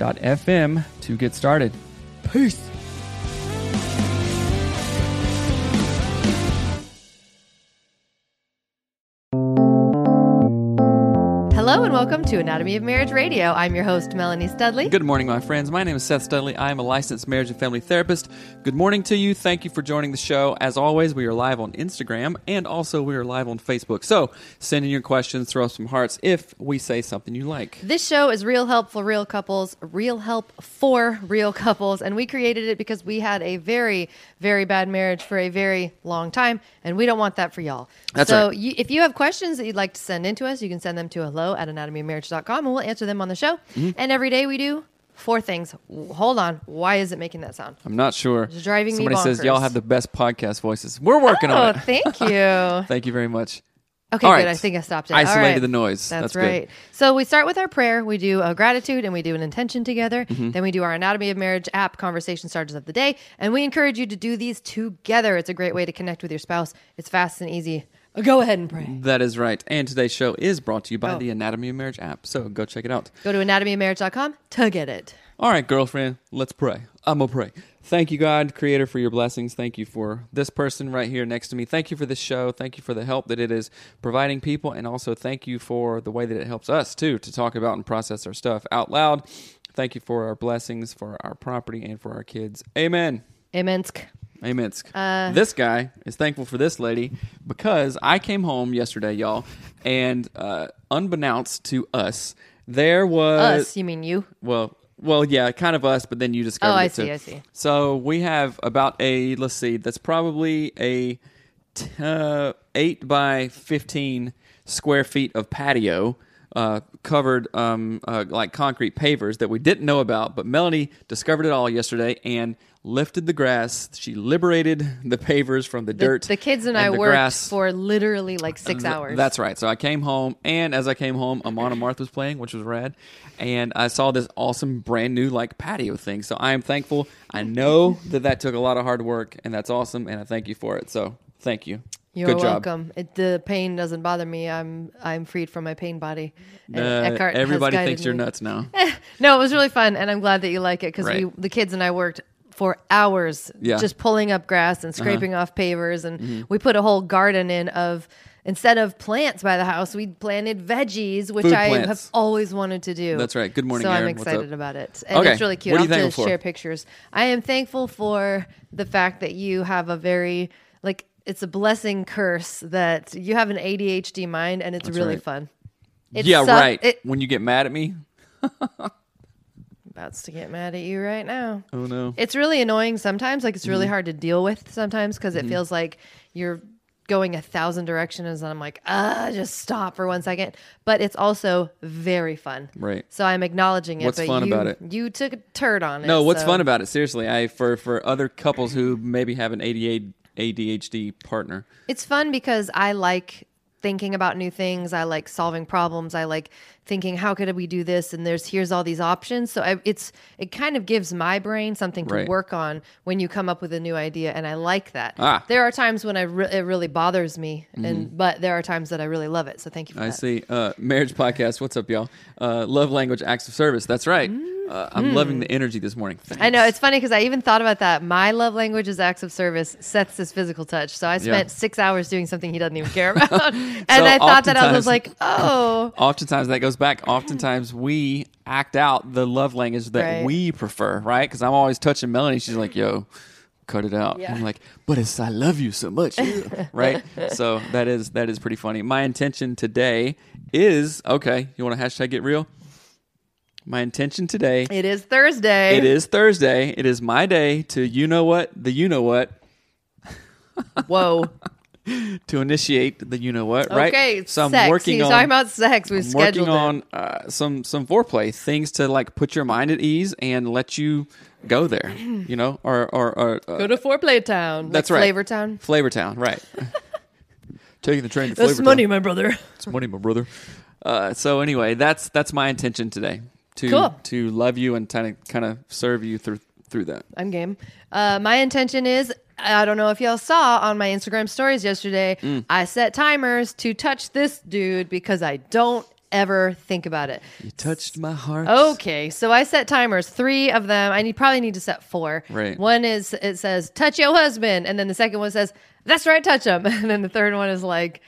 anchor.fm to get started. Peace. Hello and welcome to Anatomy of Marriage Radio. I'm your host, Melanie Studley. Good morning, my friends. My name is Seth Studley. I am a licensed marriage and family therapist. Good morning to you. Thank you for joining the show. As always, we are live on Instagram and also we are live on Facebook. So send in your questions, throw us some hearts if we say something you like. This show is real help for real couples, real help for real couples, and we created it because we had a very, very bad marriage for a very long time, and we don't want that for y'all. That's so right. you, if you have questions that you'd like to send in to us, you can send them to hello at anatomyofmarriage.com, and we'll answer them on the show. Mm-hmm. And every day we do four things. Hold on. Why is it making that sound? I'm not sure. It's driving me Somebody says y'all have the best podcast voices. We're working Oh, on it. thank you. Thank you very much. Okay, All good. right. I think I stopped it. Isolated All right. the noise. That's, That's good. right. So we start with our prayer. We do a gratitude and we do an intention together. Mm-hmm. Then we do our Anatomy of Marriage app conversation starters of the day. And we encourage you to do these together. It's a great way to connect with your spouse. It's fast and easy. Go ahead and pray. That is right. And today's show is brought to you by Oh. the Anatomy of Marriage app. So go check it out. Go to anatomyofmarriage.com to get it. All right, girlfriend, let's pray. I'm going to pray. Thank you, God, Creator, for your blessings. Thank you for this person right here next to me. Thank you for this show. Thank you for the help that it is providing people. And also, thank you for the way that it helps us, too, to talk about and process our stuff out loud. Thank you for our blessings, for our property, and for our kids. Amen. Amensk. Amen. Uh, this guy is thankful for this lady because I came home yesterday, y'all, and uh, unbeknownst to us, there was Us, you mean you? well, well, yeah, kind of us, but then you discovered Oh, I it too. see, I see. So we have about a let's see, that's probably a t- uh, eight by fifteen square feet of patio. Uh, covered um, uh, like concrete pavers that we didn't know about, but Melanie discovered it all yesterday and lifted the grass. She liberated the pavers from the, The, dirt. the kids and, I worked grass. for literally like six hours. That's right. So I came home, and as I came home, Amon Amarth was playing, which was rad, and I saw this awesome brand new like patio thing. So I am thankful. I know that that took a lot of hard work, and that's awesome, and I thank you for it. So thank you. You're Good job. welcome. It, the pain doesn't bother me. I'm I'm freed from my pain body. And Uh, Eckhart has everybody guided thinks you're me. nuts now. No, it was really fun, and I'm glad that you like it because Right. we, the kids and I worked for hours Yeah. Uh-huh. just pulling up grass and scraping off pavers, and Mm-hmm. we put a whole garden in of instead of plants by the house, we planted veggies, which Food I plants. have always wanted to do. That's right. Good morning, So I'm Aaron. What's excited up? about it, and Okay. it's really cute. What are I'll you have thankful for? share pictures. I am thankful for the fact that you have a very like. It's a blessing curse that you have an ADHD mind and it's That's really right. fun. It yeah, suck- right. It, when you get mad at me, about to get mad at you right now. oh no. It's really annoying sometimes. Like it's really Mm-hmm. hard to deal with sometimes because it feels like you're going a thousand directions, and I'm like, ah, just stop for one second. But it's also very fun. Right. So I'm acknowledging it. What's but fun you, about it? You took a turd on it. No, what's so- fun about it? Seriously, I for for other couples who maybe have an ADHD ADHD partner. It's fun because I like thinking about new things. I like solving problems. I like thinking, how could we do this? And there's here's all these options. So I, it's it kind of gives my brain something to Right. work on when you come up with a new idea, and I like that. Ah. Mm-hmm. There are times when I re- it really bothers me, and but there are times that I really love it. So thank you for I that. see. Uh, marriage podcast. What's up, y'all? Uh, love language, acts of service. That's right. Uh, I'm loving the energy this morning. Mm. I know it's funny because I even thought about that. My love language is acts of service. Seth's is physical touch. So I spent Yeah. six hours doing something he doesn't even care about, and So I thought that I was like, oh, Oftentimes that goes back. Oftentimes we act out the love language that Right. we prefer, right? Because I'm always touching Melanie. She's like, "Yo, cut it out." Yeah. I'm like, "But it's I love you so much," right? So that is that is pretty funny. My intention today is okay. You want to hashtag get real? My intention today it is Thursday. It is Thursday. It is my day to you know what the you know what Whoa. to initiate the you know what right. Okay. So I'm sex. working He's on talking about sex. We've I'm scheduled working on uh, some some foreplay things to like put your mind at ease and let you go there. You know, or or, or uh, Go to Foreplay Town. that's like right. Flavor Town. Flavor Town, right? Taking the train to Flavor. That's money, my brother. It's money, my brother. Uh, so anyway, that's that's my intention today to Cool. to love you and kind of kind of serve you through through that. I'm game. Uh, my intention is I don't know if y'all saw on my Instagram stories yesterday, Mm. I set timers to touch this dude because I don't ever think about it. You touched my heart. Okay, so I set timers, three of them. I need probably need to set four. Right. One is it says touch your husband, and then the second one says that's right, touch him, and then the third one is like.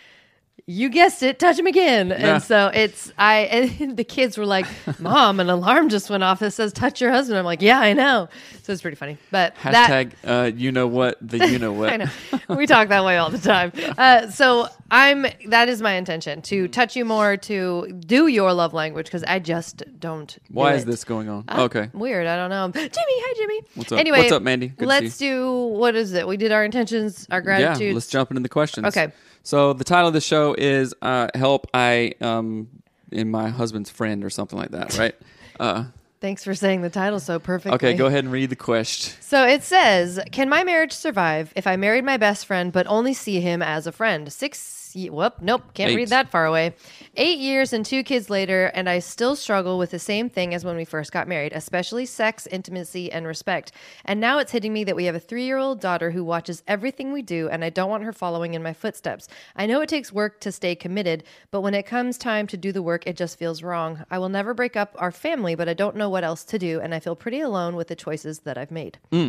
You guessed it, touch him again. Yeah. And so it's I and the kids were like, "Mom, an alarm just went off that says touch your husband." I'm like, "Yeah, I know." So it's pretty funny. But that Hashtag uh, you know what the you know what. I know. We talk that way all the time. Uh, so I'm that is my intention to touch you more, to do your love language because I just don't. do Why is it. this going on? Uh, okay. Weird. I don't know. Jimmy, hi Jimmy. What's up? Anyway, What's up, Mandy? Good let's see do what is it? We did our intentions, our gratitude. Yeah, gratitude. let's jump into the questions. Okay. So the title of the show is uh, "Help I um in my husband's friend" or something like that, right? uh, Thanks for saying the title so perfectly. okay, go ahead and read the question. So it says, "Can my marriage survive if I married my best friend but only see him as a friend?" Six. Ye- Whoop. Nope. Can't Eight. read that far away. Eight years and two kids later, and I still struggle with the same thing as when we first got married, especially sex, intimacy, and respect. And now it's hitting me that we have a three-year-old daughter who watches everything we do, and I don't want her following in my footsteps. I know it takes work to stay committed, but when it comes time to do the work, it just feels wrong. I will never break up our family, but I don't know what else to do, and I feel pretty alone with the choices that I've made. Hmm.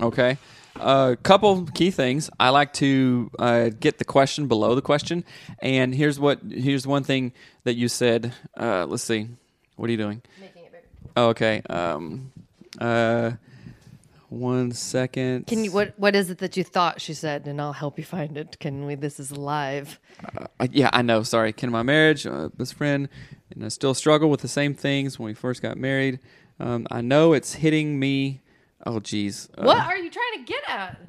Okay. A couple key things. I like to uh, get the question below the question, and here's what here's one thing that you said. Uh, let's see. What are you doing? Making it bigger. Oh, okay. Um, uh, one second. Can you what what is it that you thought she said and I'll help you find it. Can we this is live. Uh, yeah, I know. Sorry. Can my marriage, uh, best friend, and I still struggle with the same things when we first got married. Um, I know it's hitting me. Oh, geez. Uh, What are you trying to get at?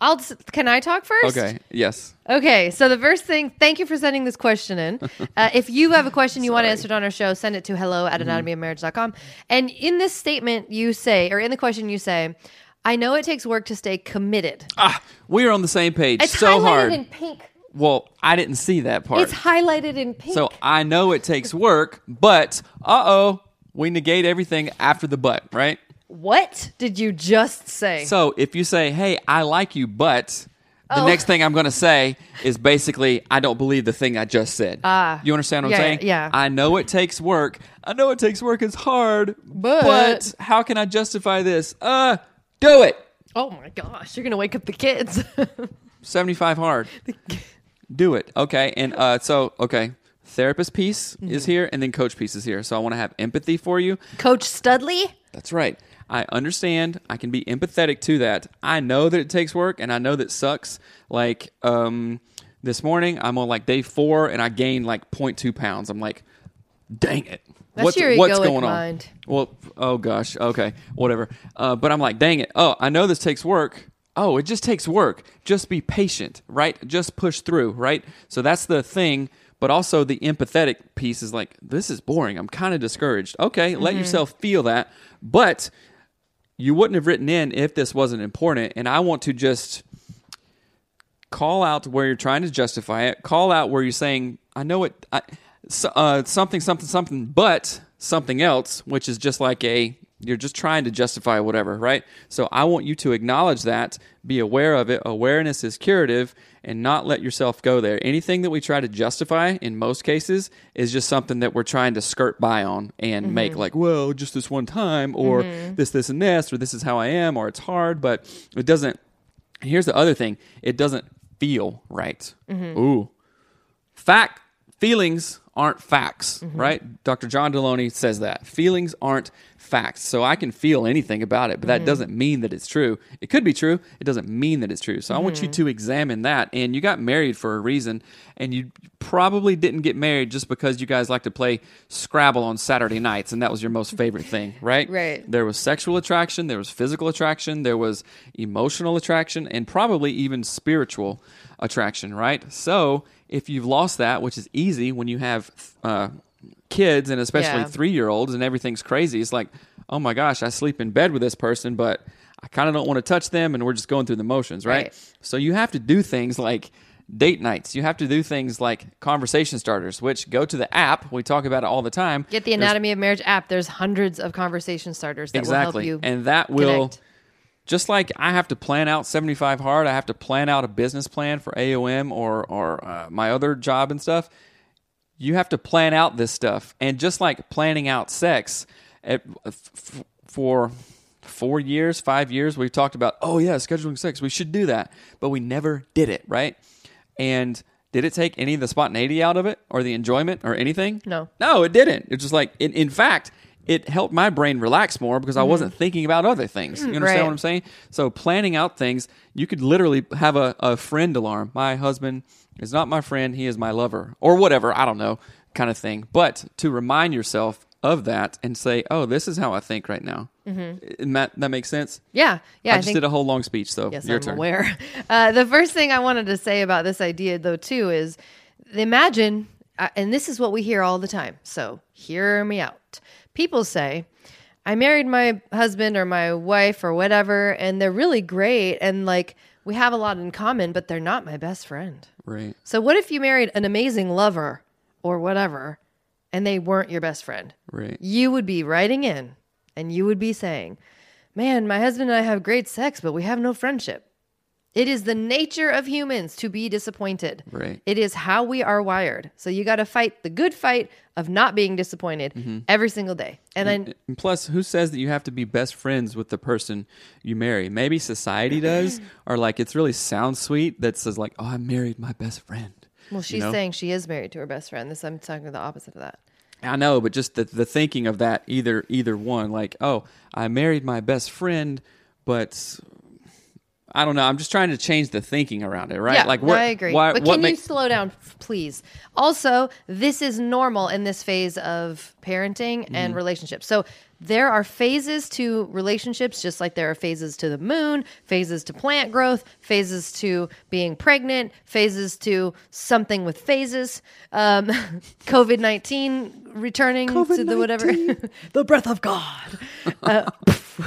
I'll s- can I talk first? Okay. Yes. Okay, so the first thing, thank you for sending this question in. Uh, if you have a question you want answered on our show, send it to hello at anatomyofmarriage.com. And in this statement, you say, or in the question, you say, I know it takes work to stay committed. Ah, we are on the same page. It's so highlighted hard. in pink. well, I didn't see that part. It's highlighted in pink. so I know it takes work, but uh oh, we negate everything after the but, right? What did you just say? So if you say, "Hey, I like you," but the Oh. next thing I'm going to say is basically, "I don't believe the thing I just said." Ah. you understand what Yeah, I'm saying? yeah. I know it takes work. I know it takes work. It's hard, But- how can I justify this? Uh, do it. oh my gosh, you're going to wake up the kids. 75 hard. do it. Okay. And uh, so, okay. Therapist piece Mm-hmm. is here, and then coach piece is here. So I want to have empathy for you. Coach Studley? That's right. I understand. I can be empathetic to that. I know that it takes work and I know that sucks. Like um, this morning, I'm on like day four and I gained like 0.2 pounds. I'm like, dang it. That's what's, your what's going mind. on? Well, oh gosh. Okay. Whatever. Uh, but I'm like, dang it. Oh, I know this takes work. Oh, it just takes work. Just be patient, right? Just push through, right? So that's the thing. But also the empathetic piece is like, this is boring. I'm kind of discouraged. Okay, let Mm-hmm. yourself feel that. But you wouldn't have written in if this wasn't important. And I want to just call out where you're trying to justify it. Call out where you're saying, I know it, I, uh, something, something, something, but something else, which is just like a, you're just trying to justify whatever, right? So I want you to acknowledge that, be aware of it. Awareness is curative and not let yourself go there. Anything that we try to justify in most cases is just something that we're trying to skirt by on and mm-hmm. make like, well, just this one time or mm-hmm. this, this, and this, or this is how I am, or it's hard, but it doesn't. Here's the other thing it doesn't feel right. Mm-hmm. Ooh. Fact feelings aren't facts, mm-hmm. right? Dr. John Delony says that. Feelings aren't facts. So I can feel anything about it, but that mm. doesn't mean that it's true. It could be true, it doesn't mean that it's true. So I want you mm-hmm. to examine that. And you got married for a reason, and you probably didn't get married just because you guys like to play Scrabble on Saturday nights and that was your most favorite thing, right? Right. There was sexual attraction, there was physical attraction, there was emotional attraction, and probably even spiritual attraction, right? So if you've lost that, which is easy when you have uh, kids and especially Yeah. three year olds and everything's crazy, it's like, oh my gosh, I sleep in bed with this person, but I kind of don't want to touch them, and we're just going through the motions, right? Right. So you have to do things like date nights. You have to do things like conversation starters, which go to the app. We talk about it all the time. Get the There's- Anatomy of Marriage app. There's hundreds of conversation starters that exactly, will help you. and that will. connect. Just like I have to plan out 75 hard, I have to plan out a business plan for AOM or or uh, my other job and stuff. You have to plan out this stuff, and just like planning out sex, at, f- for four years, five years, we've talked about, oh yeah, scheduling sex. We should do that, but we never did it, right? And did it take any of the spontaneity out of it, or the enjoyment, or anything? No. No, it didn't. It's just like, in, in fact, it helped my brain relax more because I wasn't thinking about other things. You understand Mm-hmm. right. what I'm saying? So planning out things, you could literally have a, a friend alarm. My husband is not my friend; he is my lover, or whatever. I don't know, kind of thing. But to remind yourself of that and say, "Oh, this is how I think right now." Mm-hmm. That that makes sense. Yeah, yeah. I, I, just did a whole long speech, so Yes, your I'm turn. aware. Uh, the first thing I wanted to say about this idea, though, too, is imagine, uh, and this is what we hear all the time. So hear me out. People say, I married my husband or my wife or whatever, and they're really great, and like we have a lot in common, but they're not my best friend. Right. So what if you married an amazing lover or whatever, and they weren't your best friend? Right. you would be writing in and you would be saying, Man, my husband and I have great sex, but we have no friendship. It is the nature of humans to be disappointed. Right. It is how we are wired. So you got to fight the good fight of not being disappointed Mm-hmm. every single day. And And plus, who says that you have to be best friends with the person you marry? Maybe society does, or like it's really sounds sweet that says like, "Oh, I married my best friend." well, she's know? saying she is married to her best friend. This I'm talking the opposite of that. I know, but just the the thinking of that either either one, like, "Oh, I married my best friend," but I don't know. I'm just trying to change the thinking around it, right? Yeah, like, what, I agree. Why, but can you slow down, please? Also, this is normal in this phase of parenting Mm-hmm. and relationships. So there are phases to relationships, just like there are phases to the moon, phases to plant growth, phases to being pregnant, phases to something with phases. Um, COVID nineteen returning to the whatever, the breath of God. Uh,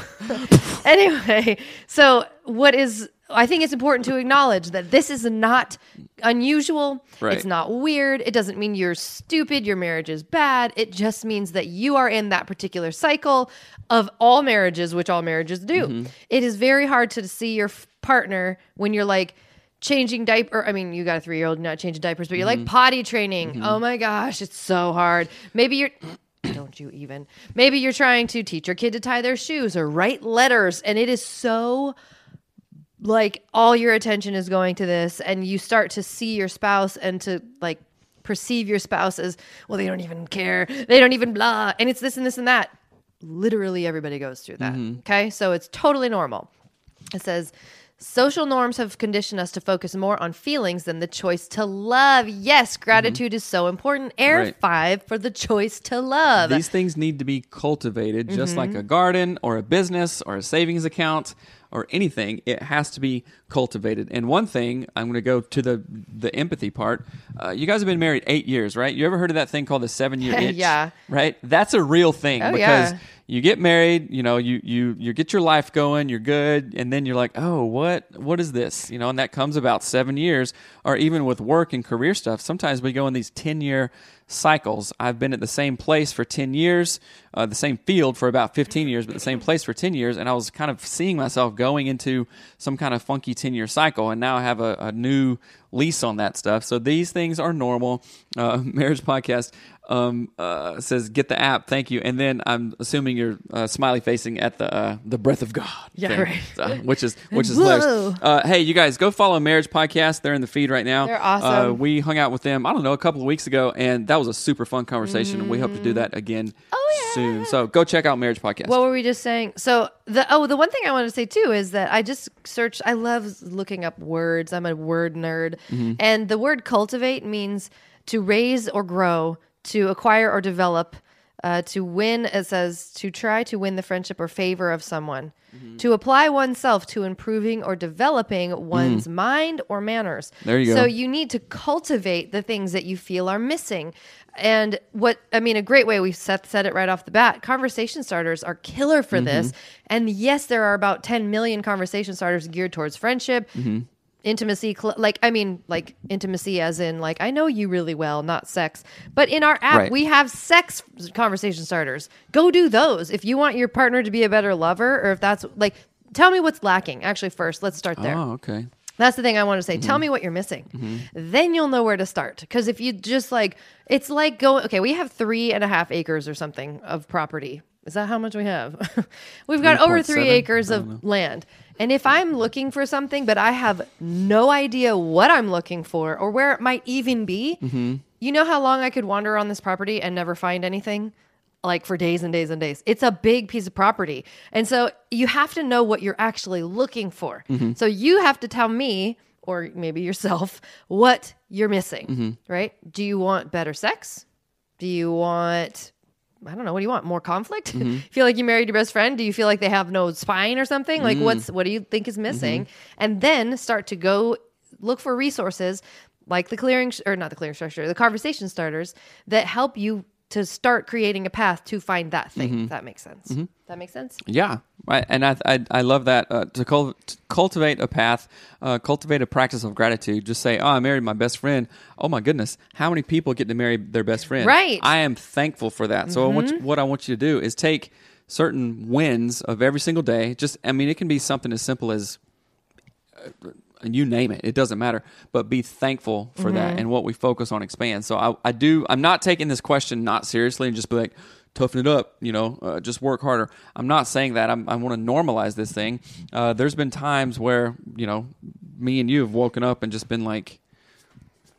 anyway, so what is I think it's important to acknowledge that this is not unusual. Right. It's not weird. It doesn't mean you're stupid, your marriage is bad. It just means that you are in that particular cycle of all marriages, which all marriages do. Mm-hmm. It is very hard to see your f- partner when you're like changing diaper I mean you got a 3-year-old not changing diapers but you're like mm-hmm. potty training. Mm-hmm. Oh my gosh, it's so hard. Maybe you're don't you even. Maybe you're trying to teach your kid to tie their shoes or write letters and it is so like all your attention is going to this and you start to see your spouse and to like perceive your spouse as well they don't even care. They don't even blah. And it's this and this and that. Literally everybody goes through that okay? So it's totally normal. It says social norms have conditioned us to focus more on feelings than the choice to love. Yes gratitude is so important. Air Right. five for the choice to love. These things need to be cultivated, just Mm-hmm. like a garden or a business or a savings account or anything. It has to be cultivated. And one thing, I'm going to go to the the empathy part. Uh, you guys have been married eight years, right? You ever heard of that thing called the seven year itch? Yeah. Right. That's a real thing Oh, because yeah. You get married, you know, you you you get your life going, you're good, and then you're like, oh, what what is this? You know, and that comes about seven years, or even with work and career stuff. Sometimes we go in these ten year cycles. I've been at the same place for 10 years, uh, the same field for about 15 years, but the same place for 10 years. And I was kind of seeing myself going into some kind of funky 10 year cycle. And now I have a, a, new lease on that stuff. So these things are normal. Uh, marriage podcast um, uh, says, get the app. Thank you. And then I'm assuming you're uh, smiley facing at the uh, the breath of God. Yeah, thing, right. uh, which is, which is hilarious. Uh, hey, you guys, go follow Marriage Podcast. They're in the feed right now. They're awesome. Uh, we hung out with them, I don't know, a couple of weeks ago, and that was a super fun conversation. and We hope to do that again Oh, yeah. soon. So go check out Marriage Podcast. What were we just saying? So the oh, the one thing I wanted to say too is that I just searched. I love looking up words. I'm a word nerd, Mm-hmm. and the word cultivate means to raise or grow, to acquire or develop, uh, to win. It says to try to win the friendship or favor of someone. Mm-hmm. To apply oneself to improving or developing one's mind or manners. Mm. There you So go. you need to cultivate the things that you feel are missing. And what I mean, a great way we set, said it right off the bat conversation starters are killer for this. And yes, there are about 10 million conversation starters geared towards friendship. Intimacy, cl- like, I mean, like intimacy as in, like, I know you really well, not sex. But in our app, Right. we have sex conversation starters. Go do those. If you want your partner to be a better lover, or if that's like, tell me what's lacking. Actually, first, let's start there. Oh, okay. That's the thing I want to say. Tell mm-hmm. me what you're missing. Mm-hmm. Then you'll know where to start. Because if you just like, it's like going, okay, we have three and a half acres or something of property. Is that how much we have? We've got over three 3.7? acres of land. And if I'm looking for something, but I have no idea what I'm looking for or where it might even be, you know how long I could wander on this property and never find anything? like for days and days and days. It's a big piece of property. And so you have to know what you're actually looking for. So you have to tell me or maybe yourself what you're missing, right? Do you want better sex? Do you want I don't know, what do you want? More conflict? Mm-hmm. feel like you married your best friend? Do you feel like they have no spine or something? Like mm. what's what do you think is mm-hmm. missing? And then start to go look for resources like the clearing or not the clearing structure, the conversation starters that help you to start creating a path to find that thing. If that makes sense. That makes sense. Yeah, right. And I, I, I love that uh, to, cul- to cultivate a path, uh, cultivate a practice of gratitude. Just say, "Oh, I married my best friend." Oh my goodness, how many people get to marry their best friend? Right. I am thankful for that. So I want you- what I want you to do is take certain wins of every single day. Just, I mean, it can be something as simple as and you name it, it doesn't matter. But be thankful for that, and what we focus on expands. So I, I do. I'm not taking this question not seriously, and just be like, toughen it up. You know, uh, just work harder. I'm not saying that. I'm, I want to normalize this thing. Uh, there's been times where you know, me and you have woken up and just been like.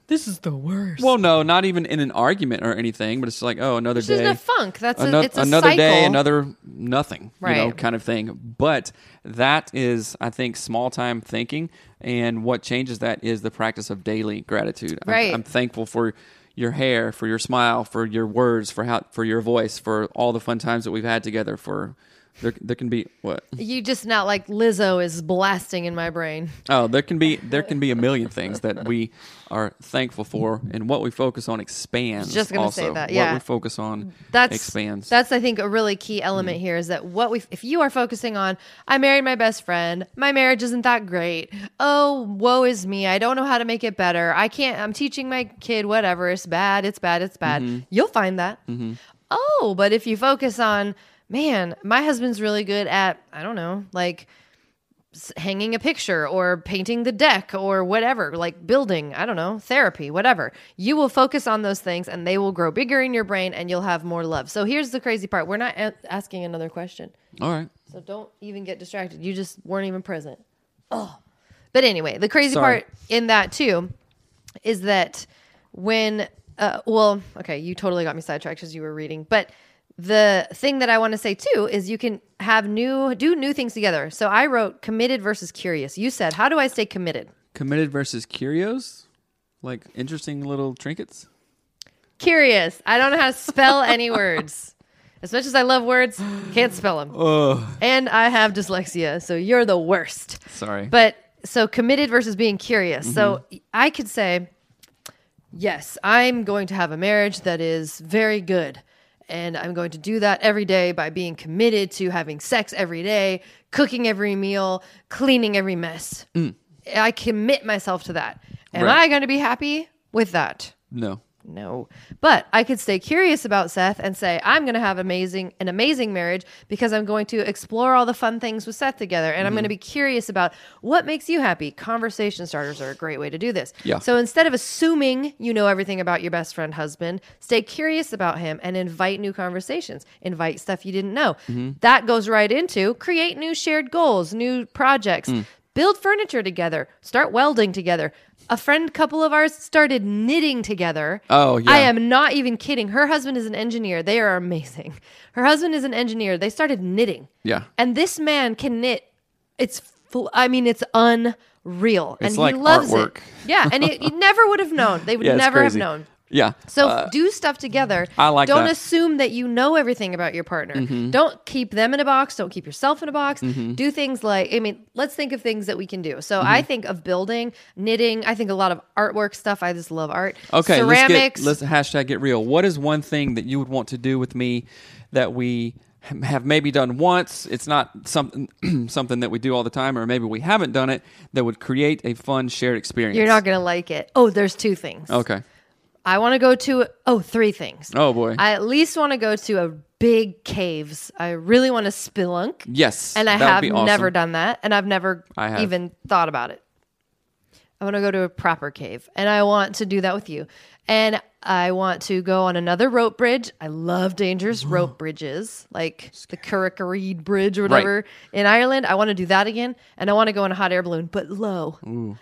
This is the worst. Well, no, not even in an argument or anything, but it's like, oh, another It's day, just a funk. That's a, ano- it's a another cycle. day, another nothing, you know, Right. kind of thing. But that is, I think, small time thinking, and what changes that is the practice of daily gratitude. I'm- Right. I'm, thankful for your hair, for your smile, for your words, for how, for your voice, for all the fun times that we've had together. For there, there can be what? You just not like Lizzo is blasting in my brain. Oh, there can be there can be a million things that we are thankful for, and what we focus on expands. Just gonna also. say that, yeah. what we focus on That's expands. That's I think a really key element here is that what we if you are focusing on I married my best friend, my marriage isn't that great. Oh, woe is me. I don't know how to make it better. I can't I'm teaching my kid whatever. It's bad. It's bad. It's bad. Mm-hmm. You'll find that. Oh, but if you focus on man, my husband's really good at I don't know, like hanging a picture or painting the deck or whatever, like building, I don't know, therapy, whatever. You will focus on those things and they will grow bigger in your brain and you'll have more love. So here's the crazy part. We're not a- asking another question. all right. So don't even get distracted. You just weren't even present. Oh. But anyway, the crazy Sorry. part in that too is that when uh, well, okay, you totally got me sidetracked because you were reading, but the thing that I want to say too is you can have new do new things together. So I wrote committed versus curious. You said, "How do I stay committed?" Committed versus curios, like interesting little trinkets. Curious. I don't know how to spell any words. As much as I love words, can't spell them. Oh, And I have dyslexia, so you're the worst. sorry. But so committed versus being curious. So mm-hmm. I could say, yes, I'm going to have a marriage that is very good. And I'm going to do that every day by being committed to having sex every day, cooking every meal, cleaning every mess. I commit myself to that. Am Mm. Right. I going to be happy with that? No. No. But I could stay curious about Seth and say, I'm going to have amazing an amazing marriage because I'm going to explore all the fun things with Seth together and I'm Mm-hmm. going to be curious about what makes you happy. Conversation starters are a great way to do this. Yeah. So instead of assuming you know everything about your best friend husband, stay curious about him and invite new conversations. Invite stuff you didn't know. Mm-hmm. That goes right into create new shared goals, new projects. Mm. Build furniture together. Start welding together. A friend couple of ours started knitting together. Oh, yeah. I am not even kidding. Her husband is an engineer. They are amazing. Her husband is an engineer. They started knitting. Yeah. And this man can knit. It's full, I mean, it's unreal. It's and like he loves artwork. it. Yeah. And he, he never would have known. They would Yeah, never have known. Yeah. So Uh, do stuff together. I like Don't that. Mm-hmm. assume that you know everything about your partner. Don't keep them in a box. Don't keep yourself in a box. Do things like I mean, let's think of things that we can do. So Mm-hmm. I think of building, knitting. I think a lot of artwork stuff. I just love art. Okay, ceramics. let's get let's hashtag get real. What is one thing that you would want to do with me that we have maybe done once? It's not something something that we do all the time, or maybe we haven't done it that would create a fun shared experience. You're not gonna like it. Oh, there's two things. okay. I want to go to oh three things. Oh boy. I at least want to go to a big caves. I really want to spelunk. yes, and I have awesome. never done that, and I've never I have. even thought about it. I want to go to a proper cave, and I want to do that with you. And I want to go on another rope bridge. I love dangerous rope bridges, like the Carrick-a-Rede Bridge or whatever in Ireland. I want to do that again, and I want to go in a hot air balloon, but low,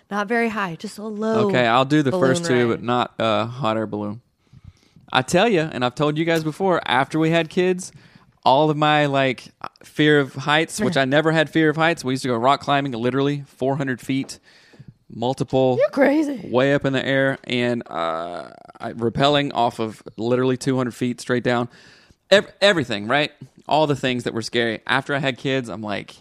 not very high, just a low. Okay, I'll do the balloon first two, ride. but not uh, hot air balloon. I tell you, and I've told you guys before. After we had kids, all of my like fear of heights, which I never had fear of heights. We used to go rock climbing, literally 400 feet, multiple, You're crazy. way up in the air, and uh, I, rappelling off of literally 200 feet straight down. Ev- everything, right? All the things that were scary. After I had kids, I'm like,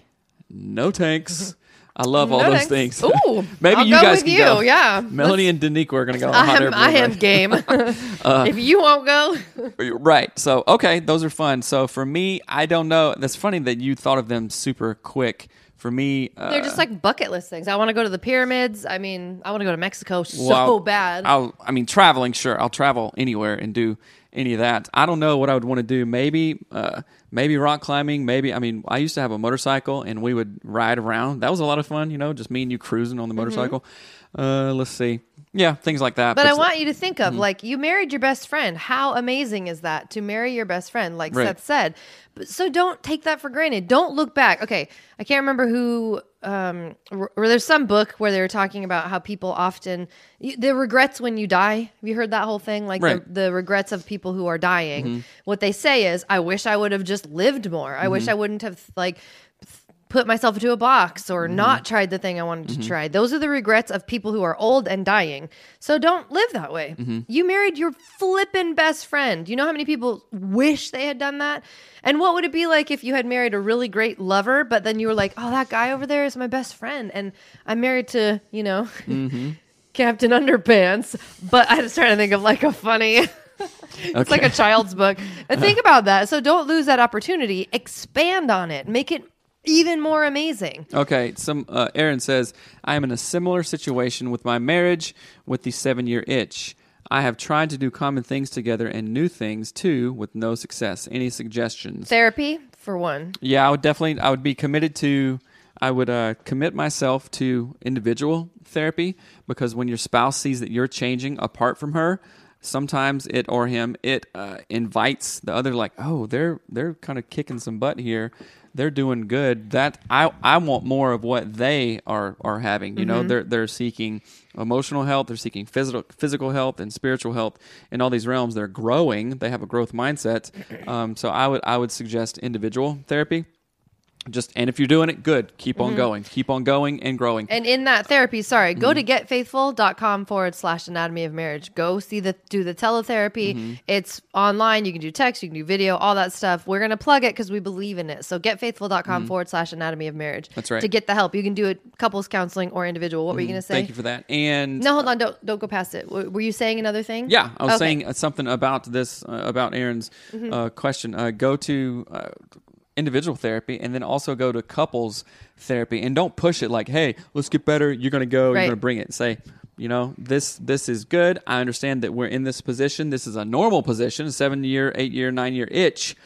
no tanks. I love all No those things. Ooh, maybe I'll you go guys with can you, go. yeah. Melanie and Danique are going to go on I hot air I game. Uh, if you won't go, Right. So, okay, those are fun. So, for me, I don't know. That's funny that you thought of them super quick. For me, uh, they're just like bucket list things. I want to go to the pyramids. I mean, I want to go to Mexico so well, I'll- bad. I'll, I mean, traveling, sure. I'll travel anywhere and do any of that. I don't know what I would want to do. Maybe, uh, maybe rock climbing. Maybe, I mean, I used to have a motorcycle and we would ride around. That was a lot of fun, you know, just me and you cruising on the motorcycle. Uh, let's see. Yeah, things like that. Mm-hmm. But I want you to think of like you married your best friend. How amazing is that to marry your best friend, like Right. Seth said? But, so don't take that for granted. Don't look back. Okay, I can't remember who. Um, or or there's some book where they were talking about how people often you- the regrets when you die. Have you heard that whole thing? Like Right. Mm-hmm. the, the regrets of people who are dying. What they say is, "I wish I would have just lived more. I wish I wouldn't have like." Put myself into a box or mm-hmm. not tried the thing I wanted to mm-hmm. try. Those are the regrets of people who are old and dying. So don't live that way. Mm-hmm. You married your flippin' best friend. You know how many people wish they had done that? And what would it be like if you had married a really great lover, but then you were like, oh, that guy over there is my best friend. And I'm married to, you know, Captain Underpants. But I was trying to think of like a funny. It's like a child's book. And think about that. So don't lose that opportunity. Expand on it. Make it even more amazing. Okay, some uh, Aaron says I am in a similar situation with my marriage with the seven year itch. I have tried to do common things together and new things too, with no success. Any suggestions? Therapy, for one. Yeah, I would definitely. I would be committed to. I would uh, commit myself to individual therapy because when your spouse sees that you're changing apart from her, sometimes it or him it uh, invites the other like, oh, they're they're kind of kicking some butt here. They're doing good. That I I want more of what they are are having. You know, they're they're seeking emotional health. They're seeking physical physical health and spiritual health in all these realms. They're growing. They have a growth mindset. Um, so I would I would suggest individual therapy. Just and if you're doing it, good. Keep on going. Keep on going and growing. Mm-hmm. And in that therapy, sorry, go Mm-hmm. to getfaithful.com forward slash anatomy of marriage. Go see the do the teletherapy. Mm-hmm. It's online. You can do text, you can do video, all that stuff. We're gonna plug it because we believe in it. So getfaithful.com forward slash anatomy of marriage. Mm-hmm. That's right. To get the help. You can do it couples counseling or individual. What were you gonna say? Thank you for that. And no, hold on, don't don't go past it. W- Were you saying another thing? Yeah, I was Okay. saying something about this uh, about Aaron's Mm-hmm. uh, question. Uh, go to uh, individual therapy, and then also go to couples therapy, and don't push it like, "Hey, let's get better." You're going to go. Right. You're going to bring it. Say, you know, this this is good. I understand that we're in this position. This is a normal position, a seven year, eight year, nine year itch.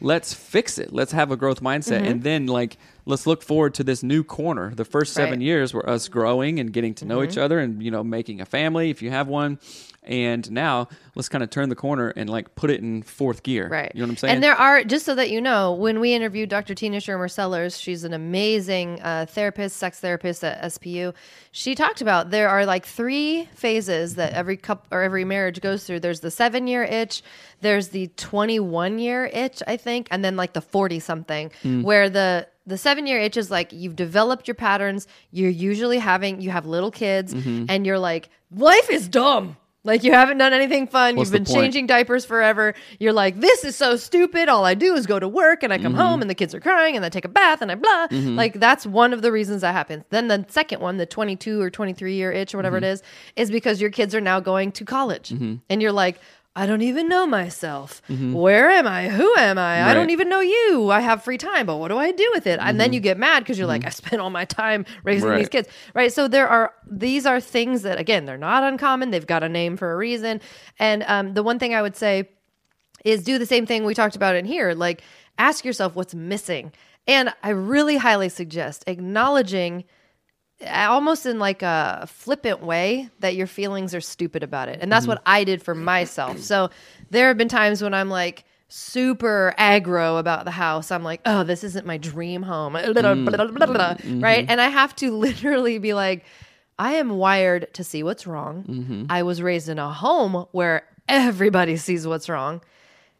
Let's fix it. Let's have a growth mindset, mm-hmm. and then like let's look forward to this new corner. The first seven. Right. years were us growing and getting to know Mm-hmm. each other, and you know, making a family if you have one. And now let's kind of turn the corner and like put it in fourth gear. Right. You know what I'm saying? And there are, just so that you know, when we interviewed Dr. Tina Schermer Sellers, she's an amazing uh, therapist, sex therapist at SPU. She talked about there are like three phases that every couple or every marriage goes through. There's the seven year itch, there's the 21 year itch, I think, and then like the 40 something, Hmm. where the the seven year itch is like you've developed your patterns. You're usually having, you have little kids, Mm-hmm. and you're like, life is dumb. Like you haven't done anything fun. What's You've been changing diapers forever. You're like, this is so stupid. All I do is go to work and I Mm-hmm. come home and the kids are crying and I take a bath and I blah. Like that's one of the reasons that happens. Then the second one, the 22 or 23 year itch or whatever Mm-hmm. it is, is because your kids are now going to college and you're like, I don't even know myself. Where am I? Who am I? I Mm-hmm. Don't even know you. I have free time, but what do I do with it? And then you get mad because you're like, I spent all my time raising Mm-hmm. Right. these kids. Right. So there are these are things that again, they're not uncommon. They've got a name for a reason. And um, the one thing I would say is do the same thing we talked about in here. Like ask yourself what's missing. And I really highly suggest acknowledging almost in like a flippant way that your feelings are stupid about it. And that's what I did for myself. So there have been times when I'm like super aggro about the house. I'm like, "Oh, this isn't my dream home." Blah, blah, mm. mm-hmm. Right? And I have to literally be like I am wired to see what's wrong. Mm-hmm. I was raised in a home where everybody sees what's wrong.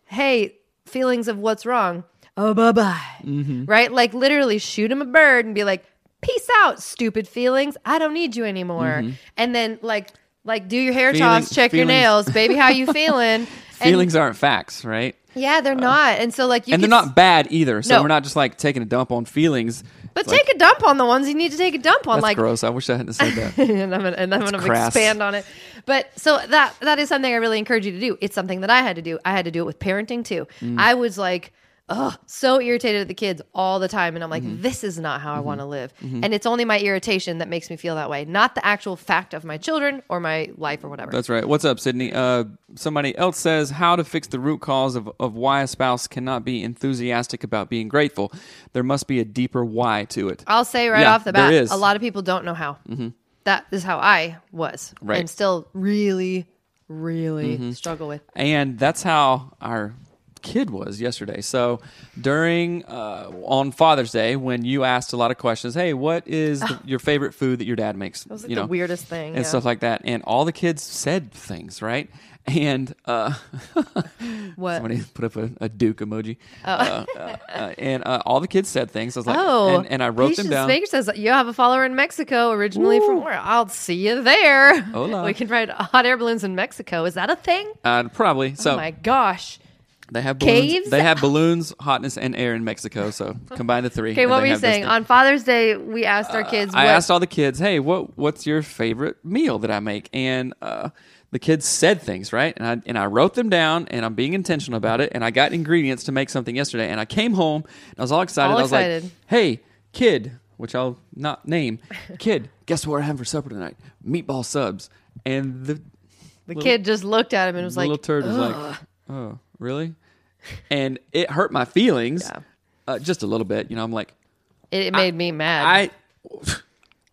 Hey, feelings of what's wrong. Oh, bye bye. Mm-hmm. Right? Like literally shoot him a bird and be like, peace out, stupid feelings. I don't need you anymore. And then like, like do your hair Feeling- toss, check your nails, baby. How you feeling? And- Feelings aren't facts, right? yeah, they're not. And so like you and they're not bad either. So No. we're not just like taking a dump on feelings. But Like, take a dump on the ones you need to take a dump on. that's like gross. I wish I hadn't said that. and I'm gonna, and I'm That's gonna crass. expand on it. But so that that is something I really encourage you to do. It's something that I had to do. I had to do it with parenting too. Mm. I was like, oh, so irritated at the kids all the time, and I'm like, Mm-hmm. this is not how I want to live. And it's only my irritation that makes me feel that way, not the actual fact of my children or my life or whatever. That's right. What's up, Sydney? Uh, somebody else says how to fix the root cause of, of why a spouse cannot be enthusiastic about being grateful. There must be a deeper why to it. I'll say right Yeah, off the bat, is. Mm-hmm. a lot of people don't know how. That is how I was, Right. and still really, really Mm-hmm. struggle with. and that's how our kid was yesterday. So during uh, on Father's Day, when you asked a lot of questions, hey, what is the, your favorite food that your dad makes? was like you the know, weirdest thing, and yeah. stuff like that. And all the kids said things, right? And uh, What? somebody put up a, a Duke emoji, uh, uh, uh, and uh, all the kids said things. I was like, Oh, and, and I wrote them down. Baker says you have a follower in Mexico, originally from where? I'll see you there. Hola. We can ride hot air balloons in Mexico. Is that a thing? Uh, probably. So oh my gosh. They have balloons. Caves? They have balloons, hotness, and air in Mexico. So combine the three. Okay, and what they were you have this saying? thing. On Father's Day, we asked our kids. I what, asked all the kids, "Hey, what what's your favorite meal that I make?" And uh, the kids said things, right? And I and I wrote them down, and I'm being intentional about it. And I got ingredients to make something yesterday, and I came home and I was all excited. All I was excited. like, "Hey, kid," which I'll not name, kid. Guess what we're having for supper tonight? Meatball subs. And the the kid just looked at him and was like, little turd was like, "Oh, really?" And it hurt my feelings, Yeah. uh, just a little bit. You know, I'm like, it, it made me mad. I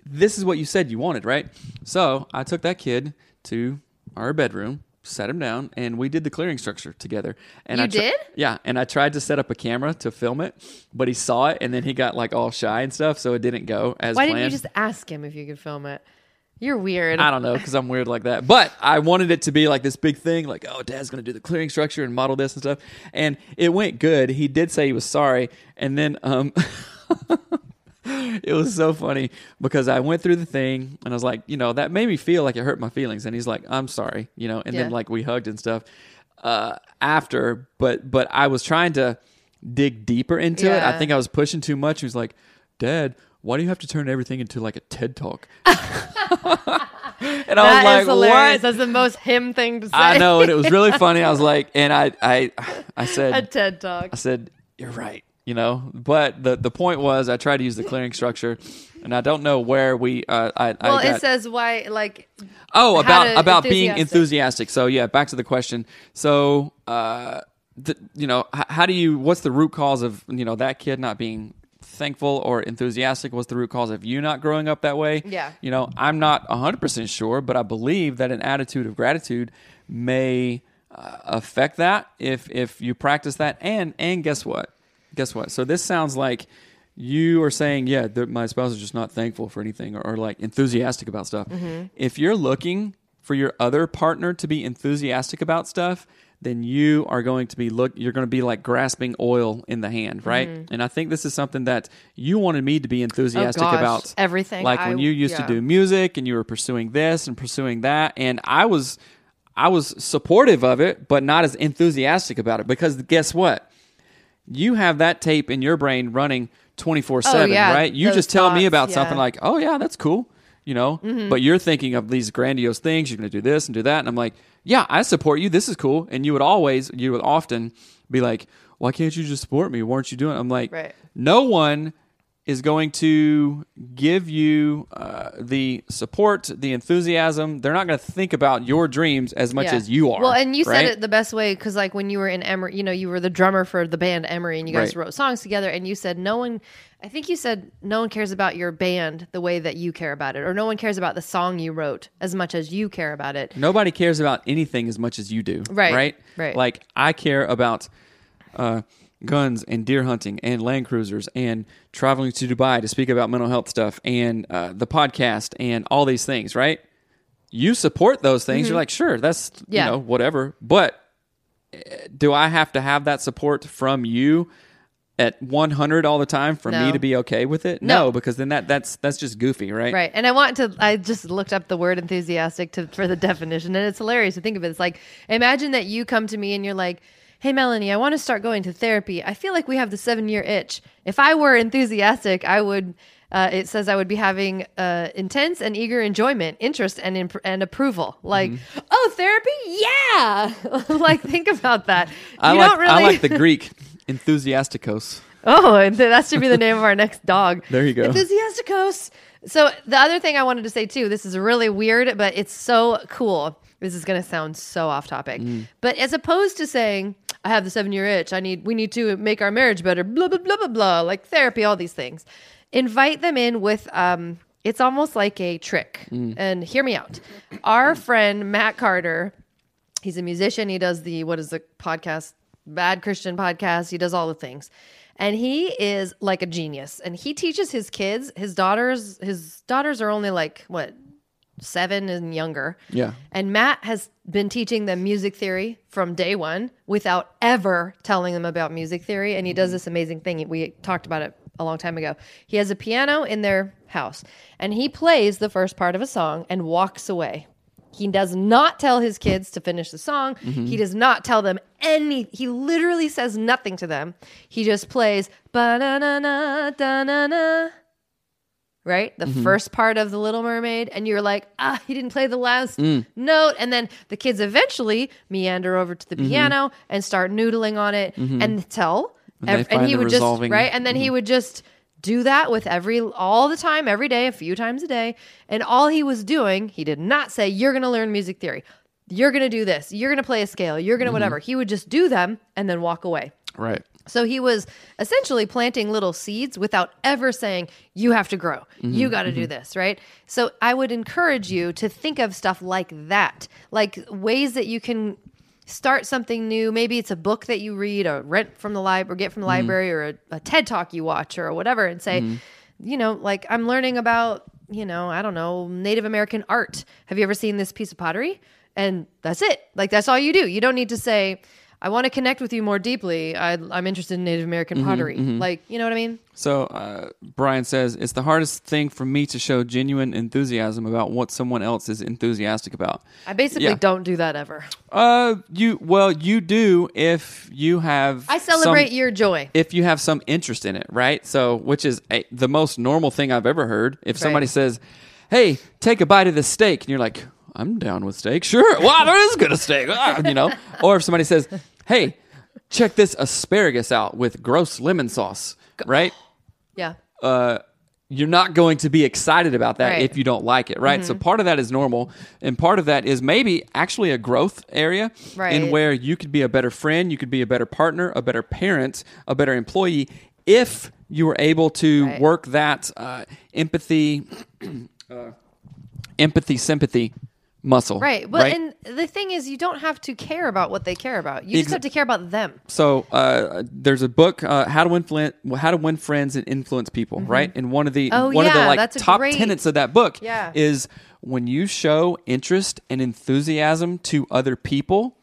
this is what you said you wanted, right? So I took that kid to our bedroom, sat him down, and we did the clearing structure together. And You I tri- did? Yeah, and I tried to set up a camera to film it, but he saw it, and then he got like all shy and stuff, so it didn't go as Why planned. didn't you just ask him if you could film it? You're weird. I don't know because I'm weird like that. But I wanted it to be like this big thing, like, oh, dad's going to do the clearing structure and model this and stuff. And it went good. He did say he was sorry. And then um, it was so funny because I went through the thing and I was like, you know, that made me feel like it hurt my feelings. And he's like, I'm sorry, you know, and then like we hugged and stuff uh, after, but but I was trying to dig deeper into it. I think I was pushing too much. He was like, Dad, why do you have to turn everything into like a TED talk? and I was like, hilarious. what? That's the most him thing to say. I know, and it was really funny. I was like, and I, I, I said a TED talk. I said, "You're right," you know. But the the point was, I tried to use the clearing structure, and I don't know where we. Uh, I, Well, I got, it says why, like, oh about about being enthusiastic. So yeah, back to the question. So uh, the, you know, how do you? What's the root cause of you know that kid not being thankful or enthusiastic? What's the root cause of you not growing up that way? Yeah. You know, I'm not 100% sure, but I believe that an attitude of gratitude may uh, affect that if if you practice that and and guess what? Guess what? So this sounds like you are saying, yeah, my spouse is just not thankful for anything or, or like enthusiastic about stuff. If you're looking for your other partner to be enthusiastic about stuff, then you are going to be look you're going to be like grasping oil in the hand, right? And I think this is something that you wanted me to be enthusiastic gosh, about everything. Like I- when you used yeah. to do music and you were pursuing this and pursuing that and I was I was supportive of it but not as enthusiastic about it because guess what? You have that tape in your brain running 24/7, Oh, yeah, right? You just tell me about yeah. something like, "Oh yeah, that's cool." You know, Mm-hmm. but you're thinking of these grandiose things. You're going to do this and do that, and I'm like, "Yeah, I support you. This is cool." And you would always, you would often be like, "Why can't you just support me? Why aren't you doing?" it? I'm like, Right. "No one is going to give you uh, the support, the enthusiasm. They're not going to think about your dreams as much Yeah. as you are." Well, and you right? said it the best way because, like, when you were in Emery, you know, you were the drummer for the band Emery, and you guys Right. wrote songs together. And you said no one, I think you said no one cares about your band the way that you care about it, or no one cares about the song you wrote as much as you care about it. Nobody cares about anything as much as you do. Right, Right. right. Like I care about uh, guns and deer hunting and land cruisers and traveling to Dubai to speak about mental health stuff and uh, the podcast and all these things. Right. You support those things. You're like, sure, that's Mm-hmm. Yeah. you know whatever. But uh, do I have to have that support from you? At 100 all the time for me to be okay with it? No. No, because then that that's that's just goofy, right? Right. And I want to, I just looked up the word enthusiastic to, for the definition, and it's hilarious to think of it. It's like, imagine that you come to me and you're like, Hey, Melanie, I want to start going to therapy. I feel like we have the seven year itch. If I were enthusiastic, I would, uh, it says I would be having uh, intense and eager enjoyment, interest, and, imp- and approval. Like, Mm-hmm. oh, therapy? Yeah. like, think about that. I you like don't really. I like the Greek enthusiasticos. Oh, that should be the name of our next dog. There you go. Enthusiasticos. So the other thing I wanted to say too, this is really weird, but it's so cool. This is going to sound so off topic, Mm. but as opposed to saying, "I have the seven year itch. I need. We need to make our marriage better." Blah blah blah blah blah. Like therapy, all these things. Invite them in with. um It's almost like a trick. Mm. And hear me out. Our friend Matt Carter he's a musician. He does the what is the podcast? Bad Christian podcast. He does all the things. And he is like a genius. And he teaches his kids, his daughters, his daughters are only like what, seven and younger. Yeah. And Matt has been teaching them music theory from day one without ever telling them about music theory. And he does mm-hmm. this amazing thing. We talked about it a long time ago. He has a piano in their house and he plays the first part of a song and walks away. He does not tell his kids to finish the song. Mm-hmm. He does not tell them any. He literally says nothing to them. He just plays ba na na na da na na. Right, the first part of the Little Mermaid, and you're like, ah, he didn't play the last note, and then the kids eventually meander over to the piano and start noodling on it and tell, And and he would just right, and then he would just do that with every all the time every day a few times a day. And all he was doing he did not say you're going to learn music theory. You're going to do this. You're going to play a scale. You're going to whatever. He would just do them and then walk away. Right. So he was essentially planting little seeds without ever saying, you have to grow. Mm-hmm, you got to do mm-hmm. this, right? So I would encourage you to think of stuff like that, like ways that you can start something new. Maybe it's a book that you read or rent from the library or get from the mm-hmm. library or a, a TED talk you watch or whatever and say, you know, like I'm learning about, you know, I don't know, Native American art. Have you ever seen this piece of pottery? And that's it. Like that's all you do. You don't need to say, I want to connect with you more deeply. I, I'm interested in Native American Mm-hmm, pottery. Like, you know what I mean? So uh, Brian says it's the hardest thing for me to show genuine enthusiasm about what someone else is enthusiastic about. I basically Yeah. don't do that ever. Uh, you well, you do if you have. I celebrate some, your joy. if you have some interest in it, right? So, which is a, the most normal thing I've ever heard. If somebody says, "Hey, take a bite of this steak," and you're like, "I'm down with steak, sure." Wow, that is good a steak, Ah, you know. Or if somebody says, "Hey, check this asparagus out with gross lemon sauce," right? Yeah. uh, you're not going to be excited about that Right. Mm-hmm. if you don't like it, right? So part of that is normal, and part of that is maybe actually a growth area in where you could be a better friend, you could be a better partner, a better parent, a better employee if you were able to Right. work that uh, empathy, uh, empathy, sympathy muscle, Right. Well, and the thing is, you don't have to care about what they care about. You just have to care about them. so uh, there's a book, uh, how to win how to win friends and influence people, right? And one of the Oh, one of the like top great- tenets of that book Yeah. is when you show interest and enthusiasm to other people,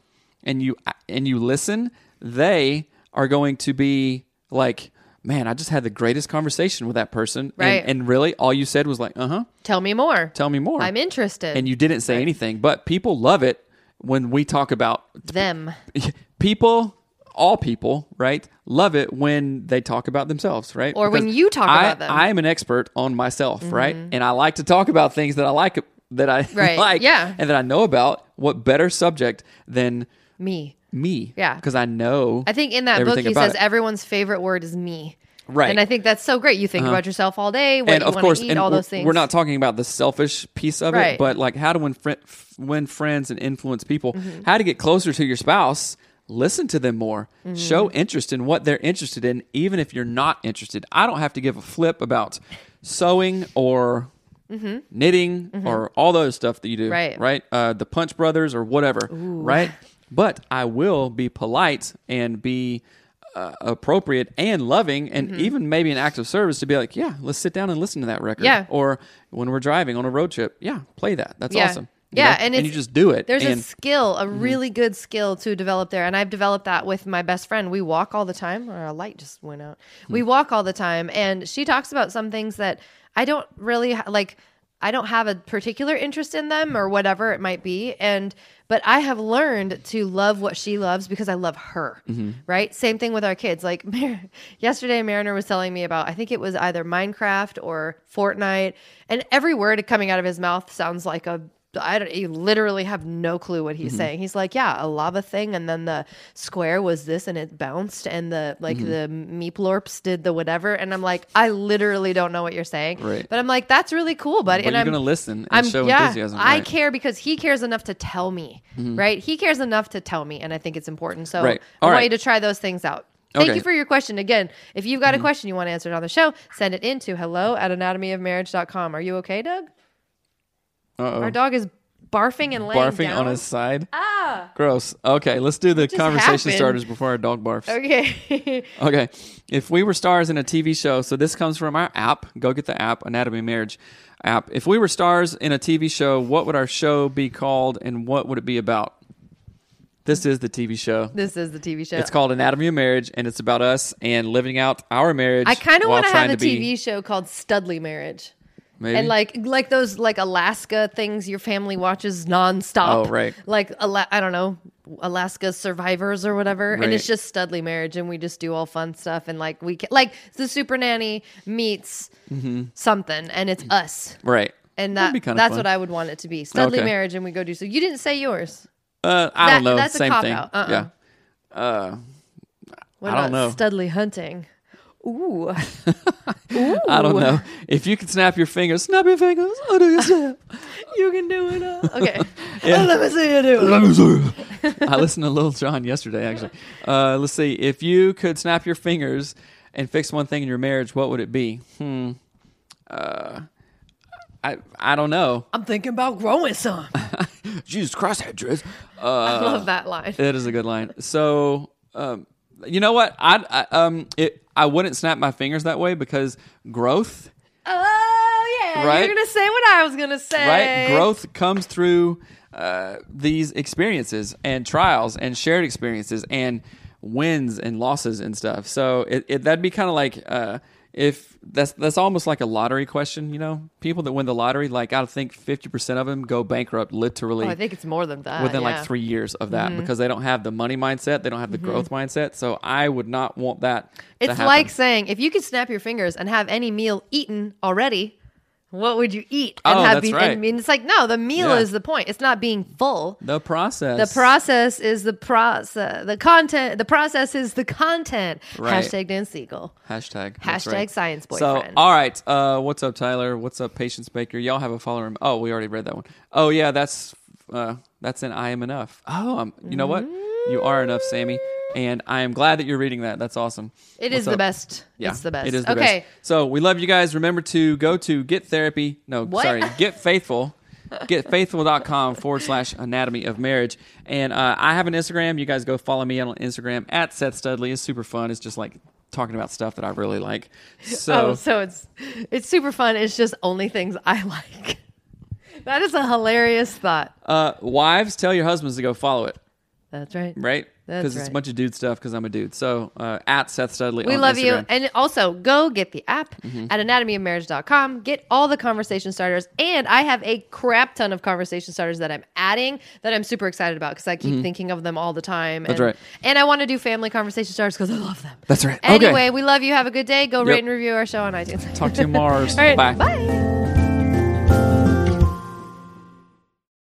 and you and you listen, they are going to be like, man, I just had the greatest conversation with that person, Right. And, and really, all you said was like, uh huh, Tell me more. tell me more. I'm interested. and you didn't say anything, but people love it when we talk about them. people all people right love it when they talk about themselves right Or when you talk I, about them. Mm-hmm. i am an expert on myself right and i like to talk about things that i like that i Right, like yeah. and that i know about what better subject than Me. Me Yeah. because i know I think in that book he says it. everyone's favorite word is me. Right. Uh-huh. And I think that's so great. You think about yourself all day, what and you of want course, to eat, and all those things. we're not talking about the selfish piece of it, but like how to win, fri- f- win friends and influence people, Mm-hmm. how to get closer to your spouse. Listen to them more. Mm-hmm. Show interest in what they're interested in, even if you're not interested. I don't have to give a flip about sewing or knitting or all those stuff that you do. Mm-hmm. Right. Right. Uh, the Punch Brothers or whatever. Right. But I will be polite and be uh, appropriate and loving and Mm-hmm. even maybe an act of service to be like, yeah, let's sit down and listen to that record. Yeah. Or when we're driving on a road trip, yeah, play that. That's Yeah. awesome. You Yeah, know? and you just do it. There's a and Mm-hmm. skill, a really good skill to develop there. And I've developed that with my best friend. We walk all the time, or a light just went out. Hmm. We walk all the time. And she talks about some things that I don't really like. I don't have a particular interest in them or whatever it might be. And, but I have learned to love what she loves because I love her. Mm-hmm. Right. Same thing with our kids. Like Mar- yesterday, Mariner was telling me about, I think it was either Minecraft or Fortnite. And every word coming out of his mouth sounds like a I don't. You literally have no clue what Mm-hmm. he's saying. He's like, yeah, a lava thing, and then the square was this, and it bounced, and the like Mm-hmm. the meeplorps did the whatever, and I'm like, I literally don't know what you're saying. Right. But I'm like, that's really cool, buddy. But and you're I'm gonna listen and I'm show yeah, enthusiasm, I right? Mm-hmm. care because he cares enough to tell me. Right. He cares enough to tell me, and I think it's important. So Right. I want you to try those things out. Thank Okay. Mm-hmm. you for your question. Again, if you've got a question you want answered on the show, send it in to hello at anatomyofmarriage.com. Are you okay, Doug? Uh-oh. Our dog is barfing and laying barfing down. on his side. Ah. Gross. Okay, let's do the conversation happened? starters before our dog barfs. Okay. Okay. If we were stars in a TV show, so this comes from our app. Go get the app, Anatomy of Marriage app. If we were stars in a TV show, what would our show be called and what would it be about? This is the TV show. this is the TV show. It's called Anatomy of Marriage, and it's about us and living out our marriage. I kind of want to have a TV be- show called Studley Marriage. Maybe. And like like those like Alaska things your family watches nonstop. Oh, right. Like Ala- I don't know Alaska Survivors or whatever, right. and it's just Studley Marriage, and we just do all fun stuff, and like we ca- like the Super Nanny meets something, and it's us, right. and Mm-hmm. Be that's fun. what I would want it to be Studley Okay. Marriage, and we go do so. You didn't say yours. Uh, I That- don't know. that's a Same thing. cop-out. Uh-uh. Yeah. Uh, What I don't know. Studley hunting? Ooh, I don't know. If you could snap your fingers, snap your fingers. How do you snap? you can do it. All. Okay, Yeah. let me see you do it. I listened to Lil Jon yesterday, actually. Uh, let's see. If you could snap your fingers and fix one thing in your marriage, what would it be? Hmm. Uh, I I don't know. I'm thinking about growing some. Jesus Christ, Hedges. I Uh, love that line. that is a good line. So, um, you know what? I, I um it I wouldn't snap my fingers that way because growth, Oh yeah, Right? you're gonna say what I was gonna say. right? Growth comes through uh, these experiences and trials and shared experiences and wins and losses and stuff. So it, it that'd be kind of like uh, if that's that's almost like a lottery question. You know, people that win the lottery, like I think fifty percent of them go bankrupt literally Oh, I think it's more than that. within yeah. Mm-hmm. like three years of that because they don't have the money mindset, they don't have the growth mindset. So I would not want that. It's like saying if you could snap your fingers and have any meal eaten already, what would you eat? And Oh, have that's be- right. I mean, it's like no, the meal Yeah. is the point. It's not being full. the process. The process is the process. The content. The process is the content. Right. Hashtag Dan Siegel. Hashtag. Hashtag right. science So, boyfriend. all right. Uh, what's up, Tyler? What's up, Patience Baker? Y'all have a follower. Oh, we already read that one. Oh, yeah, that's uh, that's an I am enough. Oh, um, you know what? You are enough, Sammy. And I am glad that you're reading that. That's awesome. It What's is the up? best. Yeah, it's the best. It is the okay. best. So we love you guys. Remember to go to Get Therapy. No, What? sorry, Get Faithful. GetFaithful.com forward slash anatomy of marriage. And uh, I have an Instagram. You guys go follow me on Instagram at Seth Studley. It's super fun. It's just like talking about stuff that I really like. So, oh, so it's it's super fun. It's just only things I like. that is a hilarious thought. uh, wives, tell your husbands to go follow it, That's right. right? That's Because it's a bunch of dude stuff because I'm a dude. So uh, at Seth Studley We love you. Instagram. Mm-hmm. And also go get the app at anatomyofmarriage.com. Get all the conversation starters. And I have a crap ton of conversation starters that I'm adding that I'm super excited about because I keep thinking of them all the time. Mm-hmm. That's and, right. And I want to do family conversation starters because I love them. That's right. Okay. Anyway, we love you. Have a good day. Go Yep. rate and review our show on iTunes. Talk to you, Mars. right. Bye. Bye.